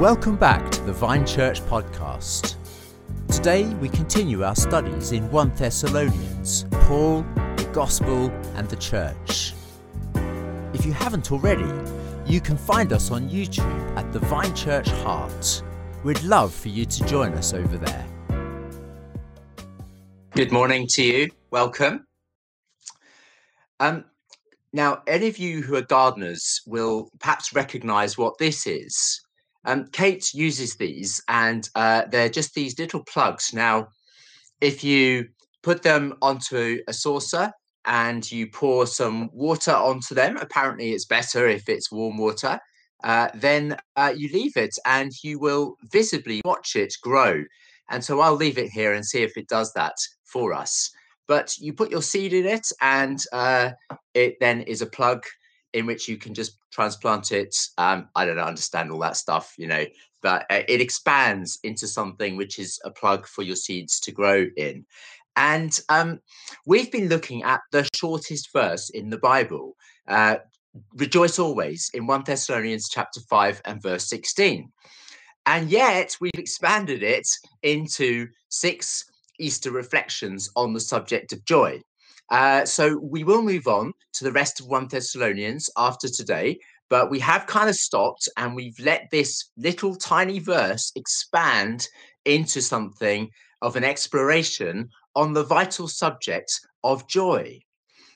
Welcome back to the Vine Church podcast. Today we continue our studies in 1 Thessalonians, Paul, the Gospel, and the Church. If you haven't already, you can find us on YouTube at the Vine Church Heart. We'd love for you to join us over there. Good morning to you. Welcome. Um, now, any of you who are gardeners will perhaps recognize what this is. Um, Kate uses these, and uh, they're just these little plugs. Now, if you put them onto a saucer and you pour some water onto them, apparently it's better if it's warm water. Uh, then uh, you leave it and you will visibly watch it grow. And so I'll leave it here and see if it does that for us. But you put your seed in it, and uh, it then is a plug in which you can just transplant it. Um, I don't understand all that stuff, you know, but uh, it expands into something which is a plug for your seeds to grow in. And um, we've been looking at the shortest verse in the Bible. Uh, rejoice always in 1 Thessalonians chapter 5 and verse 16. And yet we've expanded it into six Easter reflections on the subject of joy. Uh, so we will move on to the rest of 1 Thessalonians after today, but we have kind of stopped and we've let this little tiny verse expand into something of an exploration on the vital subject of joy.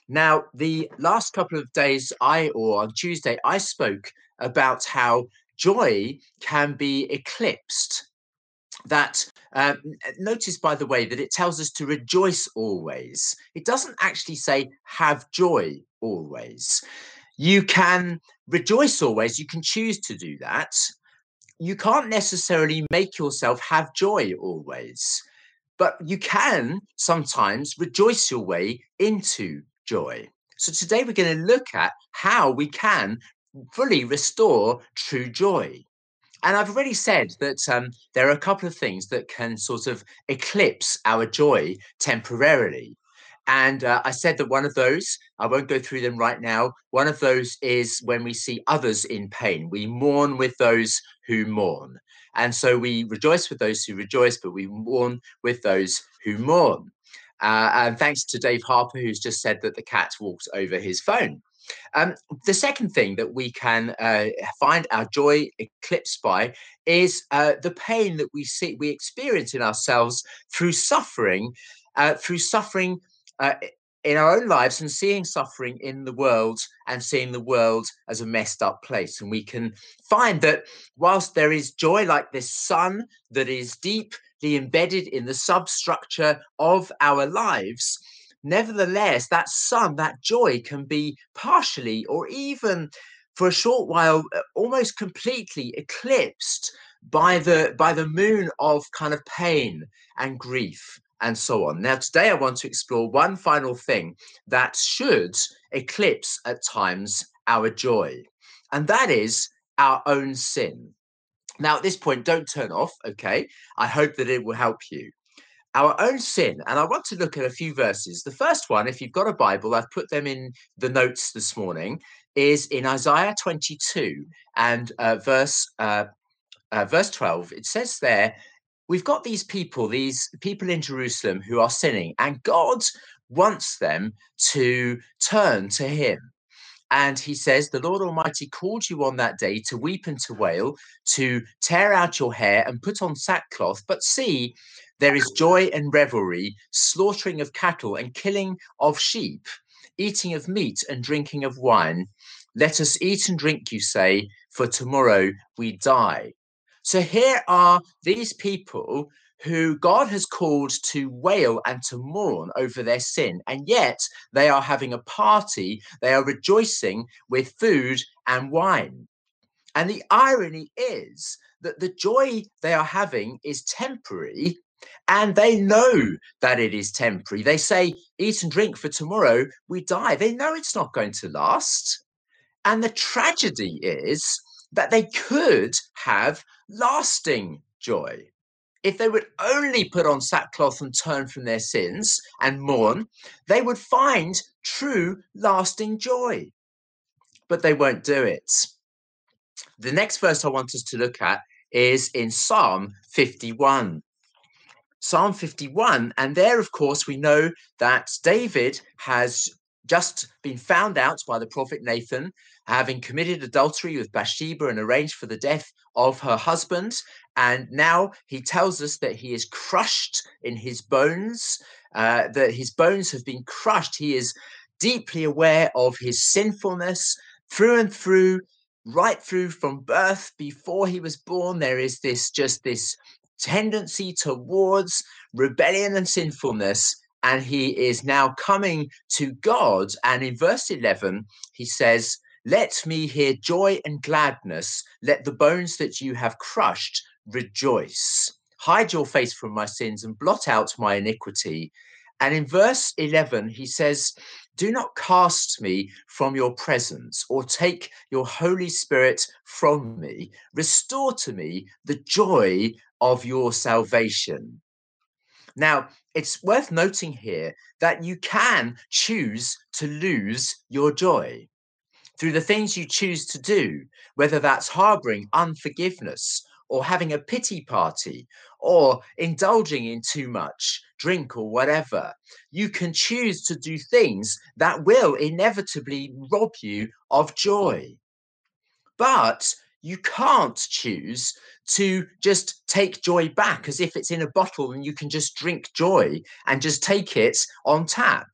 Now, the last couple of days, I or on Tuesday, I spoke about how joy can be eclipsed that um, notice by the way that it tells us to rejoice always. It doesn't actually say have joy always. You can rejoice always. You can choose to do that. You can't necessarily make yourself have joy always but you can sometimes rejoice your way into joy. So today we're going to look at how we can fully restore true joy and I've already said that um, there are a couple of things that can sort of eclipse our joy temporarily. And uh, I said that one of those, I won't go through them right now. One of those is when we see others in pain. We mourn with those who mourn. And so we rejoice with those who rejoice, but we mourn with those who mourn. Uh, and thanks to Dave Harper, who's just said that the cat walked over his phone. Um, the second thing that we can uh, find our joy eclipsed by is uh, the pain that we see we experience in ourselves through suffering, uh, through suffering uh, in our own lives and seeing suffering in the world and seeing the world as a messed up place. And we can find that whilst there is joy like this sun that is deeply embedded in the substructure of our lives, nevertheless, that sun, that joy can be partially or even for a short while uh, almost completely eclipsed by the by the moon of kind of pain and grief and so on. Now today I want to explore one final thing that should eclipse at times our joy and that is our own sin. Now at this point don't turn off, okay? I hope that it will help you our own sin. And I want to look at a few verses. The first one, if you've got a Bible, I've put them in the notes this morning, is in Isaiah 22 and uh, verse uh, uh, verse 12. It says there, we've got these people, these people in Jerusalem who are sinning, and God wants them to turn to Him. And he says, The Lord Almighty called you on that day to weep and to wail, to tear out your hair and put on sackcloth. But see, there is joy and revelry, slaughtering of cattle and killing of sheep, eating of meat and drinking of wine. Let us eat and drink, you say, for tomorrow we die. So here are these people who God has called to wail and to mourn over their sin. And yet they are having a party, they are rejoicing with food and wine. And the irony is that the joy they are having is temporary and they know that it is temporary. They say, eat and drink for tomorrow, we die. They know it's not going to last. And the tragedy is that they could have lasting joy. If they would only put on sackcloth and turn from their sins and mourn, they would find true lasting joy. But they won't do it. The next verse I want us to look at is in Psalm 51. Psalm 51. And there, of course, we know that David has just been found out by the prophet Nathan, having committed adultery with Bathsheba and arranged for the death of her husband. And now he tells us that he is crushed in his bones, uh, that his bones have been crushed. He is deeply aware of his sinfulness through and through, right through from birth. Before he was born, there is this just this tendency towards rebellion and sinfulness and he is now coming to God. And in verse 11, he says, Let me hear joy and gladness. Let the bones that you have crushed rejoice. Hide your face from my sins and blot out my iniquity. And in verse 11, he says, Do not cast me from your presence or take your Holy Spirit from me. Restore to me the joy of your salvation. Now, it's worth noting here that you can choose to lose your joy through the things you choose to do, whether that's harboring unforgiveness or having a pity party or indulging in too much drink or whatever. You can choose to do things that will inevitably rob you of joy. But you can't choose to just take joy back as if it's in a bottle and you can just drink joy and just take it on tap.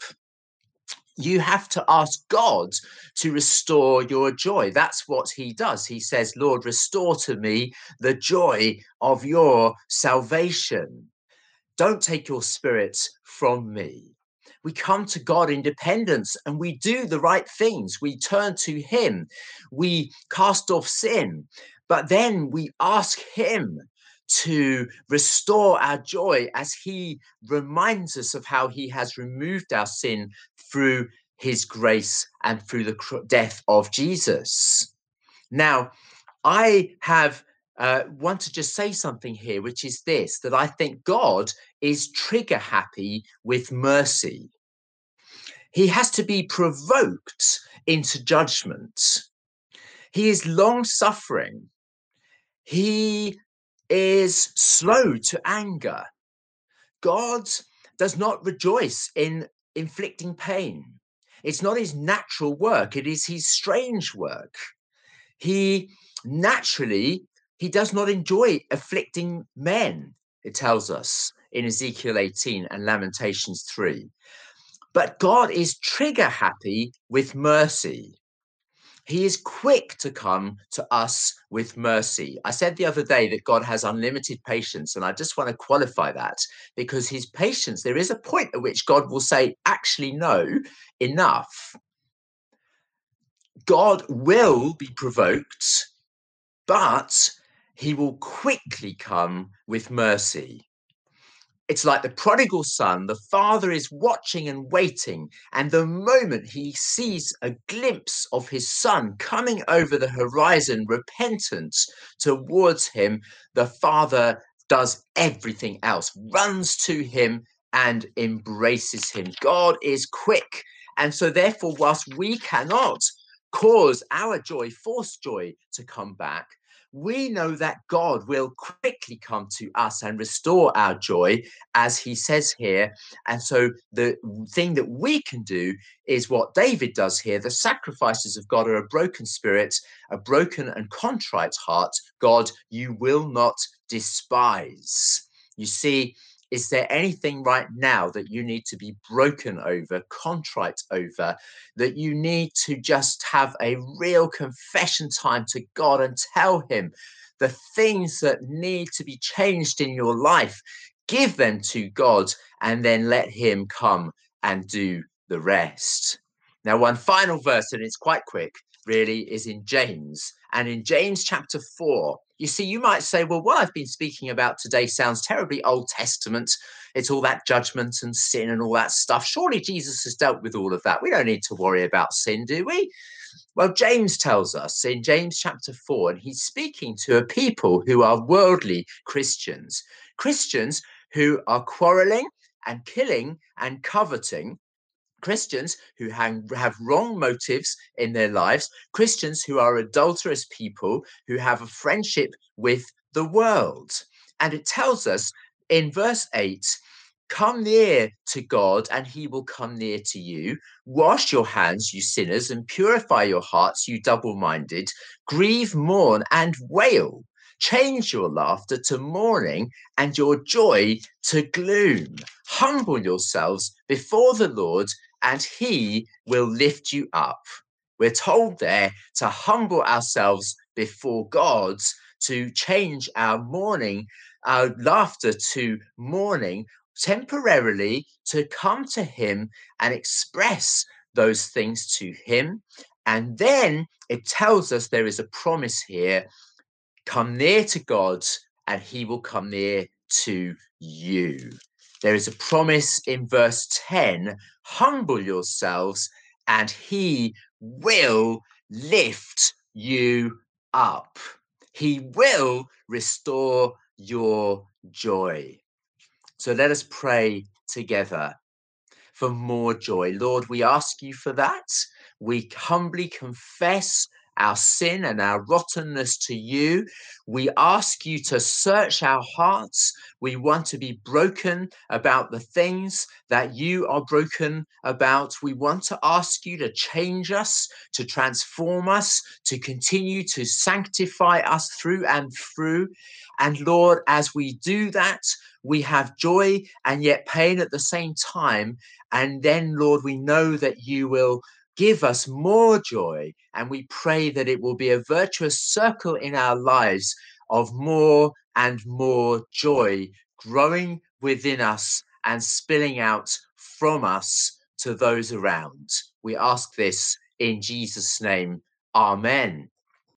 You have to ask God to restore your joy. That's what he does. He says, Lord, restore to me the joy of your salvation. Don't take your spirit from me we come to God in dependence and we do the right things. We turn to Him, we cast off sin, but then we ask Him to restore our joy as He reminds us of how He has removed our sin through His grace and through the death of Jesus. Now, I have uh, want to just say something here, which is this that I think God is trigger happy with mercy. He has to be provoked into judgment. He is long suffering. He is slow to anger. God does not rejoice in inflicting pain. It's not his natural work, it is his strange work. He naturally he does not enjoy afflicting men, it tells us in Ezekiel 18 and Lamentations 3. But God is trigger happy with mercy. He is quick to come to us with mercy. I said the other day that God has unlimited patience, and I just want to qualify that because his patience, there is a point at which God will say, actually, no, enough. God will be provoked, but he will quickly come with mercy. It's like the prodigal son. The father is watching and waiting. And the moment he sees a glimpse of his son coming over the horizon, repentance towards him, the father does everything else, runs to him and embraces him. God is quick. And so, therefore, whilst we cannot cause our joy, force joy to come back, we know that God will quickly come to us and restore our joy, as he says here. And so the thing that we can do is what David does here. The sacrifices of God are a broken spirit, a broken and contrite heart. God, you will not despise. You see, is there anything right now that you need to be broken over, contrite over, that you need to just have a real confession time to God and tell Him the things that need to be changed in your life? Give them to God and then let Him come and do the rest. Now, one final verse, and it's quite quick, really, is in James. And in James chapter 4, you see, you might say, well, what I've been speaking about today sounds terribly Old Testament. It's all that judgment and sin and all that stuff. Surely Jesus has dealt with all of that. We don't need to worry about sin, do we? Well, James tells us in James chapter 4, and he's speaking to a people who are worldly Christians, Christians who are quarreling and killing and coveting Christians who hang, have wrong motives in their lives, Christians who are adulterous people, who have a friendship with the world. And it tells us in verse 8 Come near to God, and he will come near to you. Wash your hands, you sinners, and purify your hearts, you double minded. Grieve, mourn, and wail. Change your laughter to mourning and your joy to gloom. Humble yourselves before the Lord, and he will lift you up. We're told there to humble ourselves before God, to change our mourning, our laughter to mourning, temporarily to come to him and express those things to him. And then it tells us there is a promise here come near to God, and he will come near to you. There is a promise in verse 10 humble yourselves, and he will lift you up. He will restore your joy. So let us pray together for more joy. Lord, we ask you for that. We humbly confess our sin and our rottenness to you. We ask you to search our hearts. We want to be broken about the things that you are broken about. We want to ask you to change us, to transform us, to continue to sanctify us through and through. And Lord, as we do that, we have joy and yet pain at the same time. And then, Lord, we know that you will give us more joy. And we pray that it will be a virtuous circle in our lives of more and more joy growing within us and spilling out from us to those around. We ask this in Jesus' name. Amen.